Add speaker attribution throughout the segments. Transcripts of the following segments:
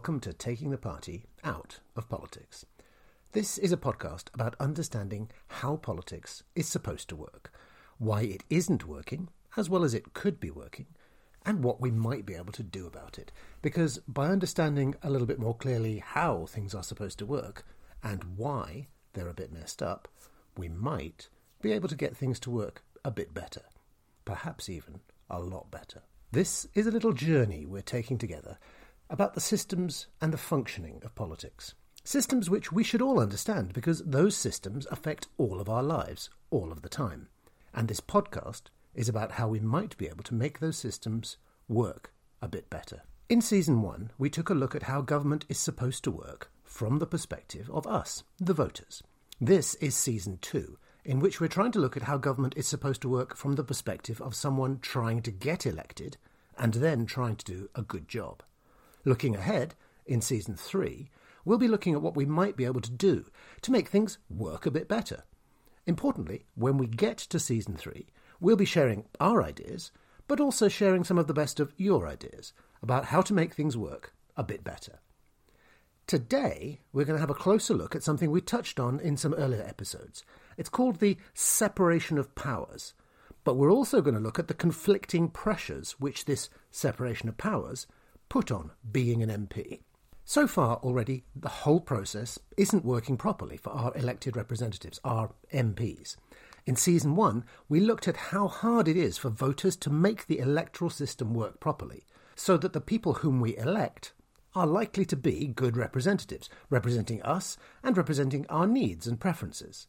Speaker 1: welcome to Taking the Party Out of Politics. This is a podcast about understanding how politics is supposed to work, why it isn't working, as well as it could be working, and what we might be able to do about it. Because by understanding a little bit more clearly how things are supposed to work and why they're a bit messed up, we might be able to get things to work a bit better, perhaps even a lot better. This is a little journey we're taking together about the systems and the functioning of politics. Systems which we should all understand because those systems affect all of our lives, all of the time. And this podcast is about how we might be able to make those systems work a bit better. In season one, we took a look at how government is supposed to work from the perspective of us, the voters. This is season two, in which we're trying to look at how government is supposed to work from the perspective of someone trying to get elected and then trying to do a good job. Looking ahead, in season three, we'll be looking at what we might be able to do to make things work a bit better. Importantly, when we get to season three, we'll be sharing our ideas, but also sharing some of the best of your ideas about how to make things work a bit better. Today, we're going to have a closer look at something we touched on in some earlier episodes. It's called the separation of powers. But we're also going to look at the conflicting pressures which this separation of powers put on being an MP. So far, already, the whole process isn't working properly for our elected representatives, our MPs. In season one, we looked at how hard it is for voters to make the electoral system work properly, so that the people whom we elect are likely to be good representatives, representing us and representing our needs and preferences.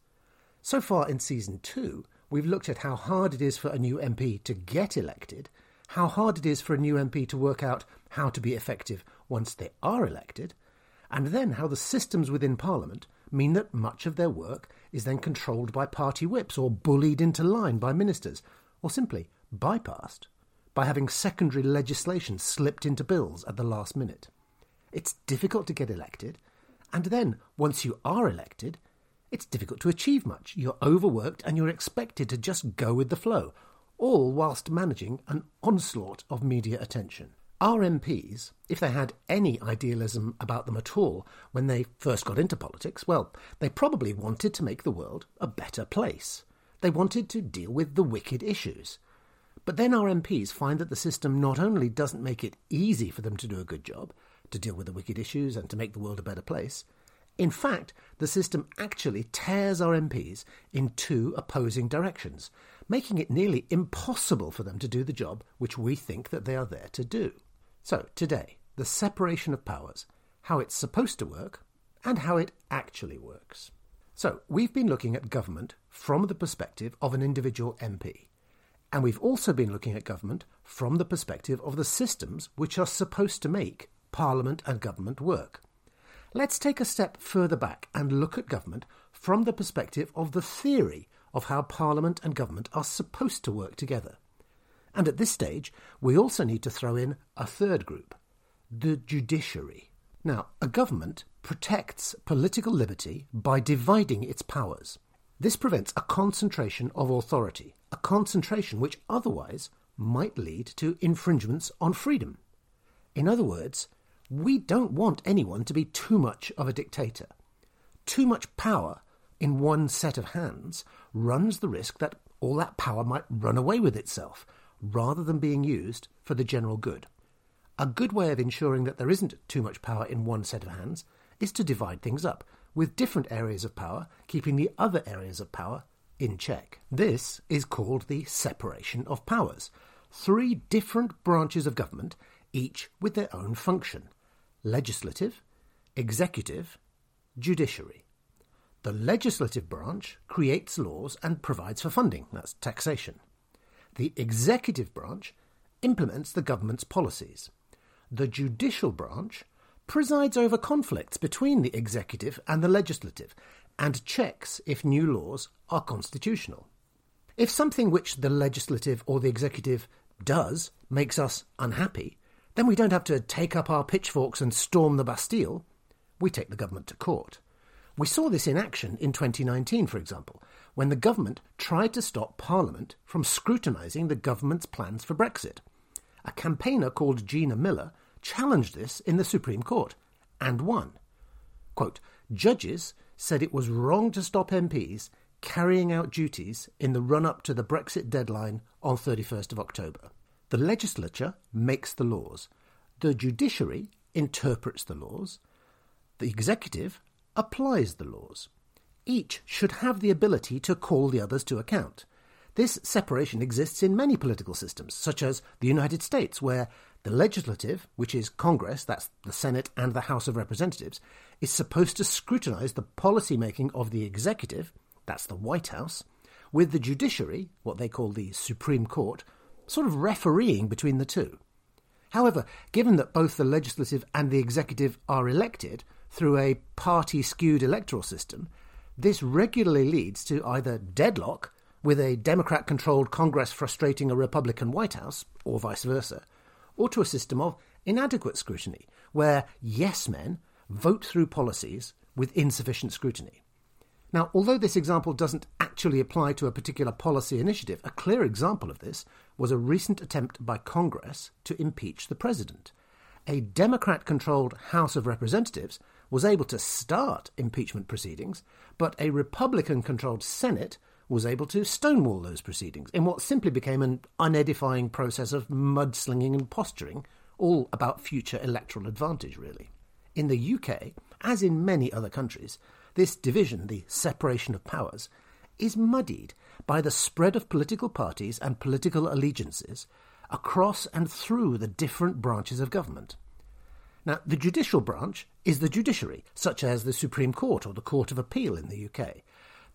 Speaker 1: So far in season two, we've looked at how hard it is for a new MP to get elected, how hard it is for a new MP to work out how to be effective once they are elected, and then how the systems within Parliament mean that much of their work is then controlled by party whips or bullied into line by ministers, or simply bypassed by having secondary legislation slipped into bills at the last minute. It's difficult to get elected, and then, once you are elected, it's difficult to achieve much. You're overworked and you're expected to just go with the flow, all whilst managing an onslaught of media attention. Our MPs, if they had any idealism about them at all when they first got into politics, well, they probably wanted to make the world a better place. They wanted to deal with the wicked issues. But then our MPs find that the system not only doesn't make it easy for them to do a good job, to deal with the wicked issues and to make the world a better place, in fact, the system actually tears our MPs in two opposing directions, making it nearly impossible for them to do the job which we think that they are there to do. So, today, the separation of powers, how it's supposed to work, and how it actually works. So, we've been looking at government from the perspective of an individual MP. And we've also been looking at government from the perspective of the systems which are supposed to make Parliament and government work. Let's take a step further back and look at government from the perspective of the theory of how Parliament and government are supposed to work together. And at this stage, we also need to throw in a third group the judiciary. Now, a government protects political liberty by dividing its powers. This prevents a concentration of authority, a concentration which otherwise might lead to infringements on freedom. In other words, we don't want anyone to be too much of a dictator. Too much power in one set of hands runs the risk that all that power might run away with itself, rather than being used for the general good. A good way of ensuring that there isn't too much power in one set of hands is to divide things up, with different areas of power keeping the other areas of power in check. This is called the separation of powers. Three different branches of government, each with their own function legislative, executive, judiciary. The legislative branch creates laws and provides for funding, that's taxation. The executive branch implements the government's policies. The judicial branch presides over conflicts between the executive and the legislative and checks if new laws are constitutional. If something which the legislative or the executive does makes us unhappy, then we don't have to take up our pitchforks and storm the Bastille. We take the government to court. We saw this in action in 2019, for example, when the government tried to stop Parliament from scrutinising the government's plans for Brexit. A campaigner called Gina Miller challenged this in the Supreme Court, and won. Quote, Judges said it was wrong to stop MPs carrying out duties in the run up to the Brexit deadline on 31st of October. The legislature makes the laws, the judiciary interprets the laws, the executive applies the laws. Each should have the ability to call the others to account. This separation exists in many political systems, such as the United States, where the legislative, which is Congress, that's the Senate and the House of Representatives, is supposed to scrutinize the policy making of the executive, that's the White House, with the judiciary, what they call the Supreme Court, sort of refereeing between the two. However, given that both the legislative and the executive are elected through a party skewed electoral system, this regularly leads to either deadlock, with a Democrat controlled Congress frustrating a Republican White House, or vice versa, or to a system of inadequate scrutiny, where yes men vote through policies with insufficient scrutiny. Now, although this example doesn't actually apply to a particular policy initiative, a clear example of this was a recent attempt by Congress to impeach the president. A Democrat controlled House of Representatives was able to start impeachment proceedings, but a Republican controlled Senate was able to stonewall those proceedings in what simply became an unedifying process of mudslinging and posturing, all about future electoral advantage, really. In the UK, as in many other countries, this division, the separation of powers, is muddied by the spread of political parties and political allegiances across and through the different branches of government. Now, the judicial branch is the judiciary, such as the Supreme Court or the Court of Appeal in the UK.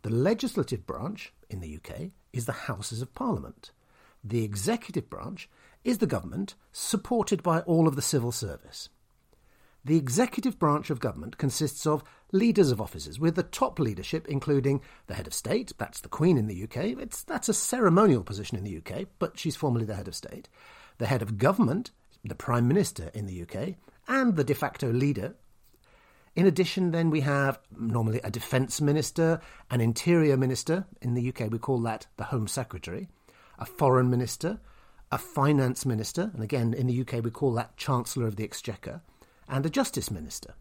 Speaker 1: The legislative branch in the UK is the Houses of Parliament. The executive branch is the government, supported by all of the civil service. The executive branch of government consists of leaders of offices, with the top leadership including the head of state, that's the Queen in the UK, it's, that's a ceremonial position in the UK, but she's formally the head of state, the head of government, the Prime Minister in the UK, and the de facto leader. In addition, then we have normally a defence minister, an interior minister. In the UK, we call that the Home Secretary, a foreign minister, a finance minister, and again in the UK, we call that Chancellor of the Exchequer, and a justice minister.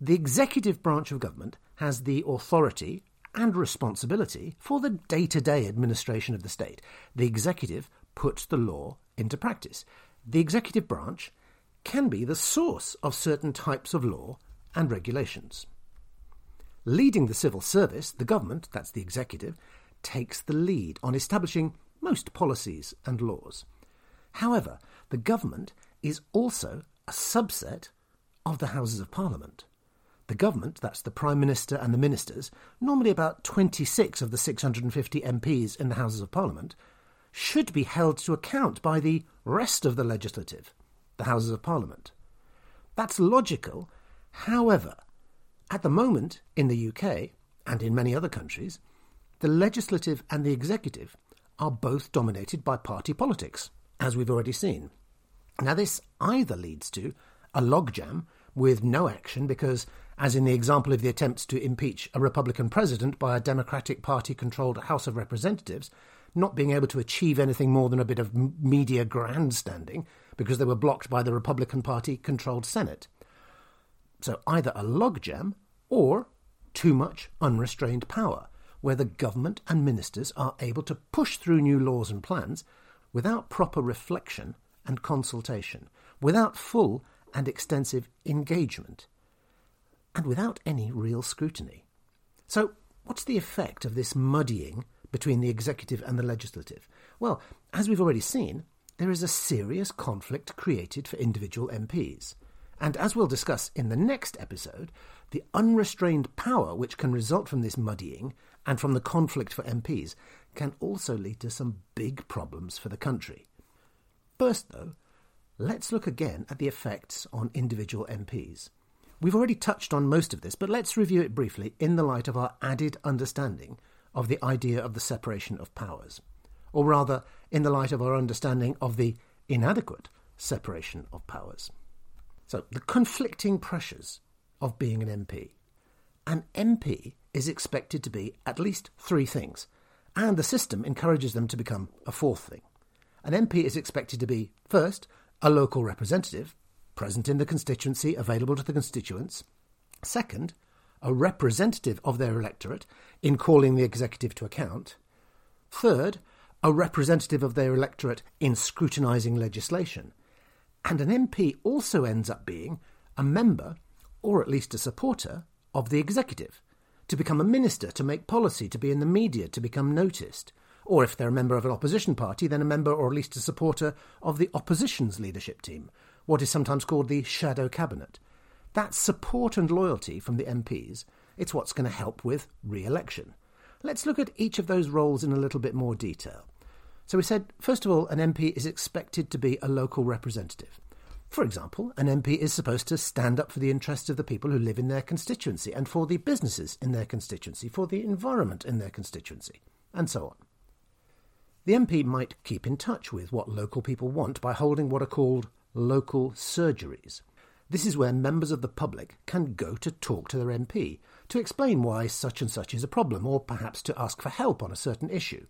Speaker 1: The executive branch of government has the authority and responsibility for the day to day administration of the state. The executive puts the law into practice. The executive branch can be the source of certain types of law and regulations. Leading the civil service, the government, that's the executive, takes the lead on establishing most policies and laws. However, the government is also a subset of the Houses of Parliament. The government, that's the Prime Minister and the ministers, normally about 26 of the 650 MPs in the Houses of Parliament, should be held to account by the rest of the legislative, the Houses of Parliament. That's logical. However, at the moment in the UK and in many other countries, the legislative and the executive are both dominated by party politics, as we've already seen. Now, this either leads to a logjam with no action because, as in the example of the attempts to impeach a Republican president by a Democratic Party controlled House of Representatives, not being able to achieve anything more than a bit of media grandstanding because they were blocked by the Republican Party controlled Senate. So either a logjam or too much unrestrained power, where the government and ministers are able to push through new laws and plans without proper reflection and consultation, without full and extensive engagement, and without any real scrutiny. So, what's the effect of this muddying between the executive and the legislative? Well, as we've already seen, there is a serious conflict created for individual MPs. And as we'll discuss in the next episode, the unrestrained power which can result from this muddying and from the conflict for MPs can also lead to some big problems for the country. First, though, let's look again at the effects on individual MPs. We've already touched on most of this, but let's review it briefly in the light of our added understanding of the idea of the separation of powers, or rather, in the light of our understanding of the inadequate separation of powers. So, the conflicting pressures of being an MP. An MP is expected to be at least three things, and the system encourages them to become a fourth thing. An MP is expected to be, first, a local representative, present in the constituency, available to the constituents. Second, a representative of their electorate in calling the executive to account. Third, a representative of their electorate in scrutinising legislation. And an MP also ends up being a member, or at least a supporter, of the executive, to become a minister, to make policy, to be in the media, to become noticed. Or if they're a member of an opposition party, then a member or at least a supporter of the opposition's leadership team, what is sometimes called the shadow cabinet. That support and loyalty from the MPs, it's what's going to help with re election. Let's look at each of those roles in a little bit more detail. So we said, first of all, an MP is expected to be a local representative. For example, an MP is supposed to stand up for the interests of the people who live in their constituency and for the businesses in their constituency, for the environment in their constituency, and so on. The MP might keep in touch with what local people want by holding what are called local surgeries. This is where members of the public can go to talk to their MP, to explain why such and such is a problem, or perhaps to ask for help on a certain issue.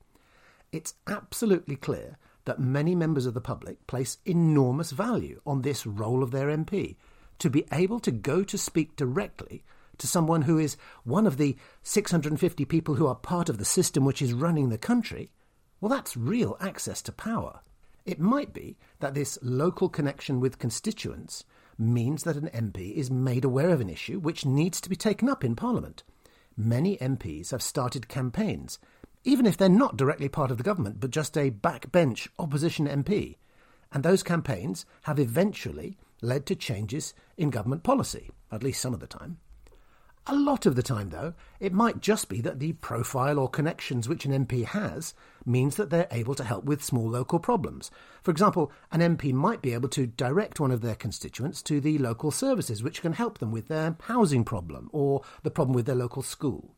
Speaker 1: It's absolutely clear that many members of the public place enormous value on this role of their MP, to be able to go to speak directly to someone who is one of the 650 people who are part of the system which is running the country, well, that's real access to power. It might be that this local connection with constituents means that an MP is made aware of an issue which needs to be taken up in Parliament. Many MPs have started campaigns, even if they're not directly part of the government, but just a backbench opposition MP. And those campaigns have eventually led to changes in government policy, at least some of the time. A lot of the time, though, it might just be that the profile or connections which an MP has means that they're able to help with small local problems. For example, an MP might be able to direct one of their constituents to the local services which can help them with their housing problem or the problem with their local school.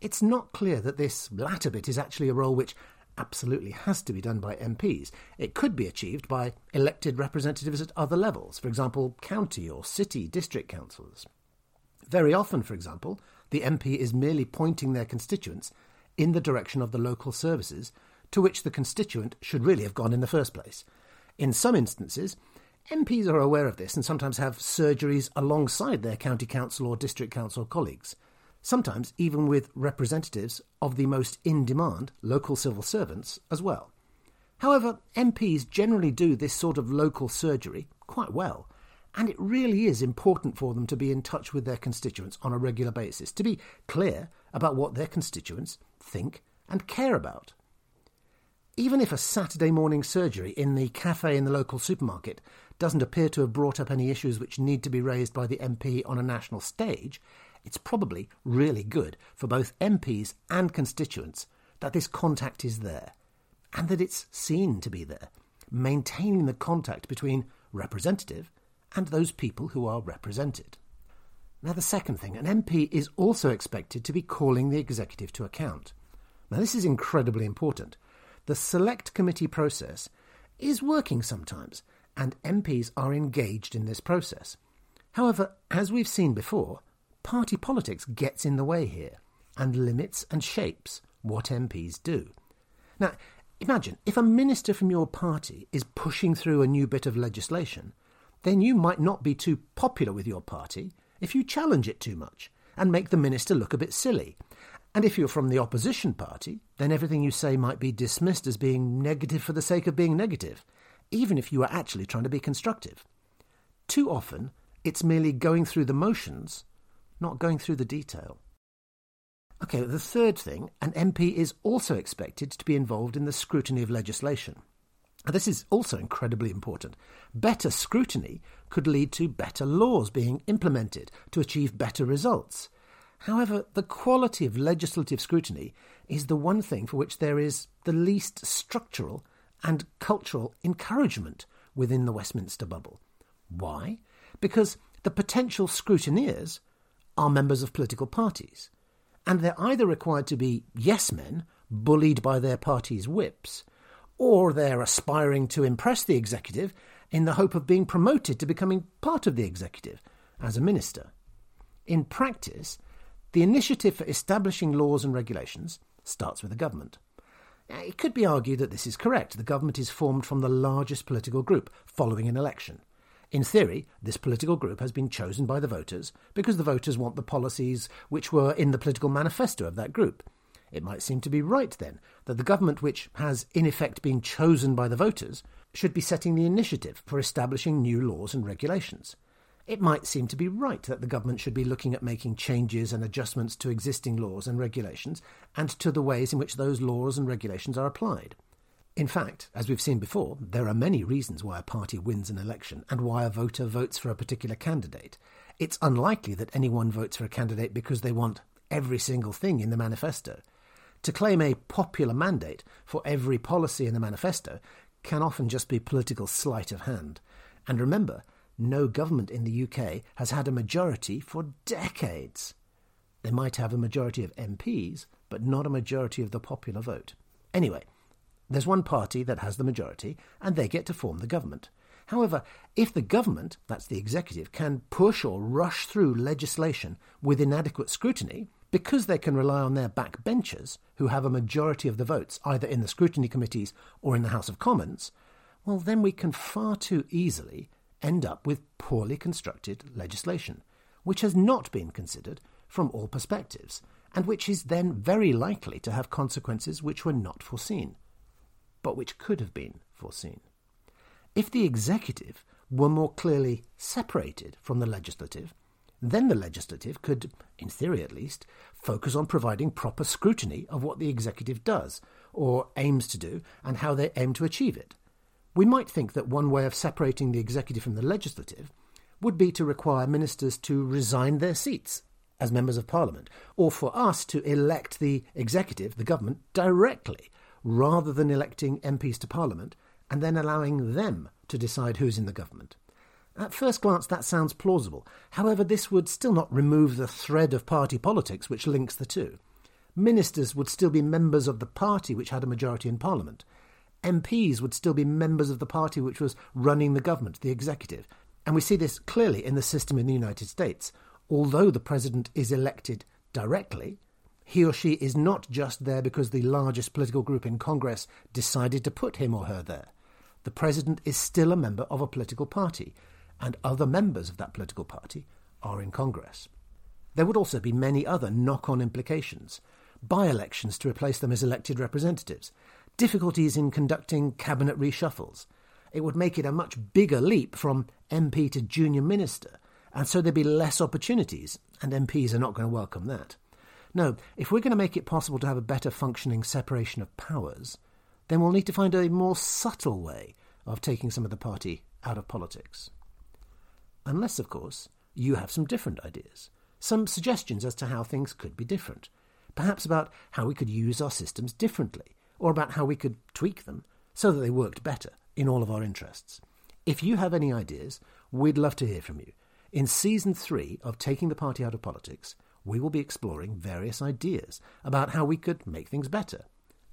Speaker 1: It's not clear that this latter bit is actually a role which absolutely has to be done by MPs. It could be achieved by elected representatives at other levels, for example, county or city district councils. Very often, for example, the MP is merely pointing their constituents in the direction of the local services to which the constituent should really have gone in the first place. In some instances, MPs are aware of this and sometimes have surgeries alongside their county council or district council colleagues, sometimes even with representatives of the most in demand local civil servants as well. However, MPs generally do this sort of local surgery quite well and it really is important for them to be in touch with their constituents on a regular basis, to be clear about what their constituents think and care about. Even if a Saturday morning surgery in the cafe in the local supermarket doesn't appear to have brought up any issues which need to be raised by the MP on a national stage, it's probably really good for both MPs and constituents that this contact is there and that it's seen to be there, maintaining the contact between representative and those people who are represented. Now, the second thing, an MP is also expected to be calling the executive to account. Now, this is incredibly important. The select committee process is working sometimes, and MPs are engaged in this process. However, as we've seen before, party politics gets in the way here and limits and shapes what MPs do. Now, imagine if a minister from your party is pushing through a new bit of legislation then you might not be too popular with your party if you challenge it too much and make the minister look a bit silly. And if you're from the opposition party, then everything you say might be dismissed as being negative for the sake of being negative, even if you are actually trying to be constructive. Too often, it's merely going through the motions, not going through the detail. Okay, the third thing, an MP is also expected to be involved in the scrutiny of legislation. This is also incredibly important. Better scrutiny could lead to better laws being implemented to achieve better results. However, the quality of legislative scrutiny is the one thing for which there is the least structural and cultural encouragement within the Westminster bubble. Why? Because the potential scrutineers are members of political parties, and they're either required to be yes men, bullied by their party's whips, or they're aspiring to impress the executive in the hope of being promoted to becoming part of the executive as a minister. In practice, the initiative for establishing laws and regulations starts with the government. It could be argued that this is correct. The government is formed from the largest political group following an election. In theory, this political group has been chosen by the voters because the voters want the policies which were in the political manifesto of that group. It might seem to be right, then, that the government which has in effect been chosen by the voters should be setting the initiative for establishing new laws and regulations. It might seem to be right that the government should be looking at making changes and adjustments to existing laws and regulations and to the ways in which those laws and regulations are applied. In fact, as we've seen before, there are many reasons why a party wins an election and why a voter votes for a particular candidate. It's unlikely that anyone votes for a candidate because they want every single thing in the manifesto. To claim a popular mandate for every policy in the manifesto can often just be political sleight of hand. And remember, no government in the UK has had a majority for decades. They might have a majority of MPs, but not a majority of the popular vote. Anyway, there's one party that has the majority, and they get to form the government. However, if the government, that's the executive, can push or rush through legislation with inadequate scrutiny, because they can rely on their backbenchers, who have a majority of the votes either in the scrutiny committees or in the House of Commons, well, then we can far too easily end up with poorly constructed legislation, which has not been considered from all perspectives, and which is then very likely to have consequences which were not foreseen but which could have been foreseen. If the executive were more clearly separated from the legislative, then the legislative could, in theory at least, focus on providing proper scrutiny of what the executive does, or aims to do, and how they aim to achieve it. We might think that one way of separating the executive from the legislative would be to require ministers to resign their seats as members of parliament, or for us to elect the executive, the government, directly rather than electing MPs to Parliament and then allowing them to decide who's in the government. At first glance, that sounds plausible. However, this would still not remove the thread of party politics which links the two. Ministers would still be members of the party which had a majority in Parliament. MPs would still be members of the party which was running the government, the executive. And we see this clearly in the system in the United States. Although the president is elected directly, he or she is not just there because the largest political group in Congress decided to put him or her there. The president is still a member of a political party, and other members of that political party are in Congress. There would also be many other knock on implications by elections to replace them as elected representatives, difficulties in conducting cabinet reshuffles. It would make it a much bigger leap from MP to junior minister, and so there'd be less opportunities, and MPs are not going to welcome that. No, if we're going to make it possible to have a better functioning separation of powers, then we'll need to find a more subtle way of taking some of the party out of politics. Unless, of course, you have some different ideas, some suggestions as to how things could be different, perhaps about how we could use our systems differently, or about how we could tweak them so that they worked better in all of our interests. If you have any ideas, we'd love to hear from you. In season three of Taking the Party Out of Politics, we will be exploring various ideas about how we could make things better.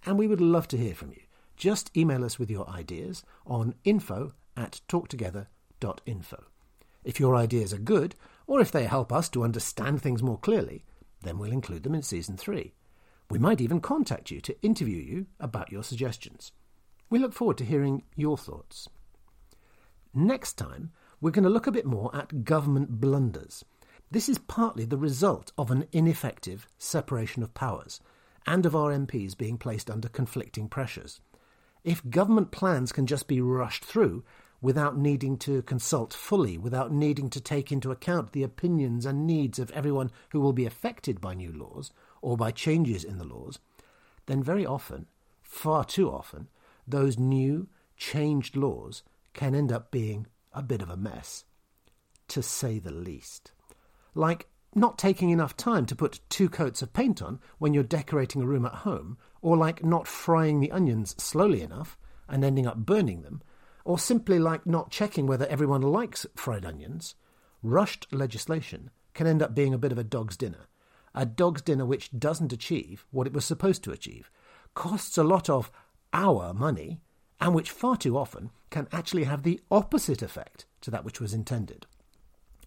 Speaker 1: And we would love to hear from you. Just email us with your ideas on info at talktogether.info. If your ideas are good, or if they help us to understand things more clearly, then we'll include them in season three. We might even contact you to interview you about your suggestions. We look forward to hearing your thoughts. Next time, we're going to look a bit more at government blunders this is partly the result of an ineffective separation of powers and of our MPs being placed under conflicting pressures. If government plans can just be rushed through without needing to consult fully, without needing to take into account the opinions and needs of everyone who will be affected by new laws or by changes in the laws, then very often, far too often, those new, changed laws can end up being a bit of a mess, to say the least. Like not taking enough time to put two coats of paint on when you're decorating a room at home, or like not frying the onions slowly enough and ending up burning them, or simply like not checking whether everyone likes fried onions, rushed legislation can end up being a bit of a dog's dinner. A dog's dinner which doesn't achieve what it was supposed to achieve, costs a lot of our money, and which far too often can actually have the opposite effect to that which was intended.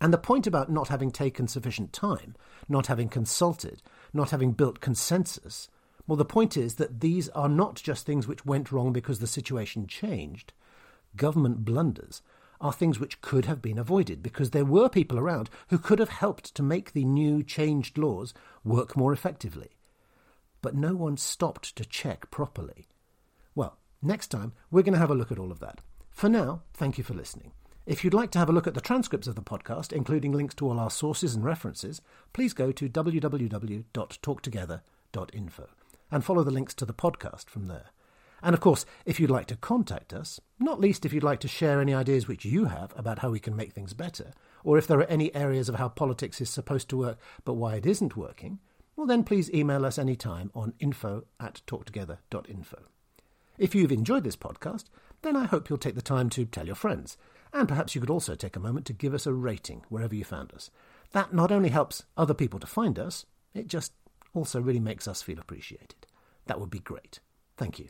Speaker 1: And the point about not having taken sufficient time, not having consulted, not having built consensus, well, the point is that these are not just things which went wrong because the situation changed. Government blunders are things which could have been avoided because there were people around who could have helped to make the new changed laws work more effectively. But no one stopped to check properly. Well, next time we're going to have a look at all of that. For now, thank you for listening. If you'd like to have a look at the transcripts of the podcast, including links to all our sources and references, please go to www.talktogether.info and follow the links to the podcast from there. And of course, if you'd like to contact us, not least if you'd like to share any ideas which you have about how we can make things better, or if there are any areas of how politics is supposed to work but why it isn't working, well then please email us anytime on info at talktogether.info. If you've enjoyed this podcast, then I hope you'll take the time to tell your friends, and perhaps you could also take a moment to give us a rating wherever you found us. That not only helps other people to find us, it just also really makes us feel appreciated. That would be great. Thank you.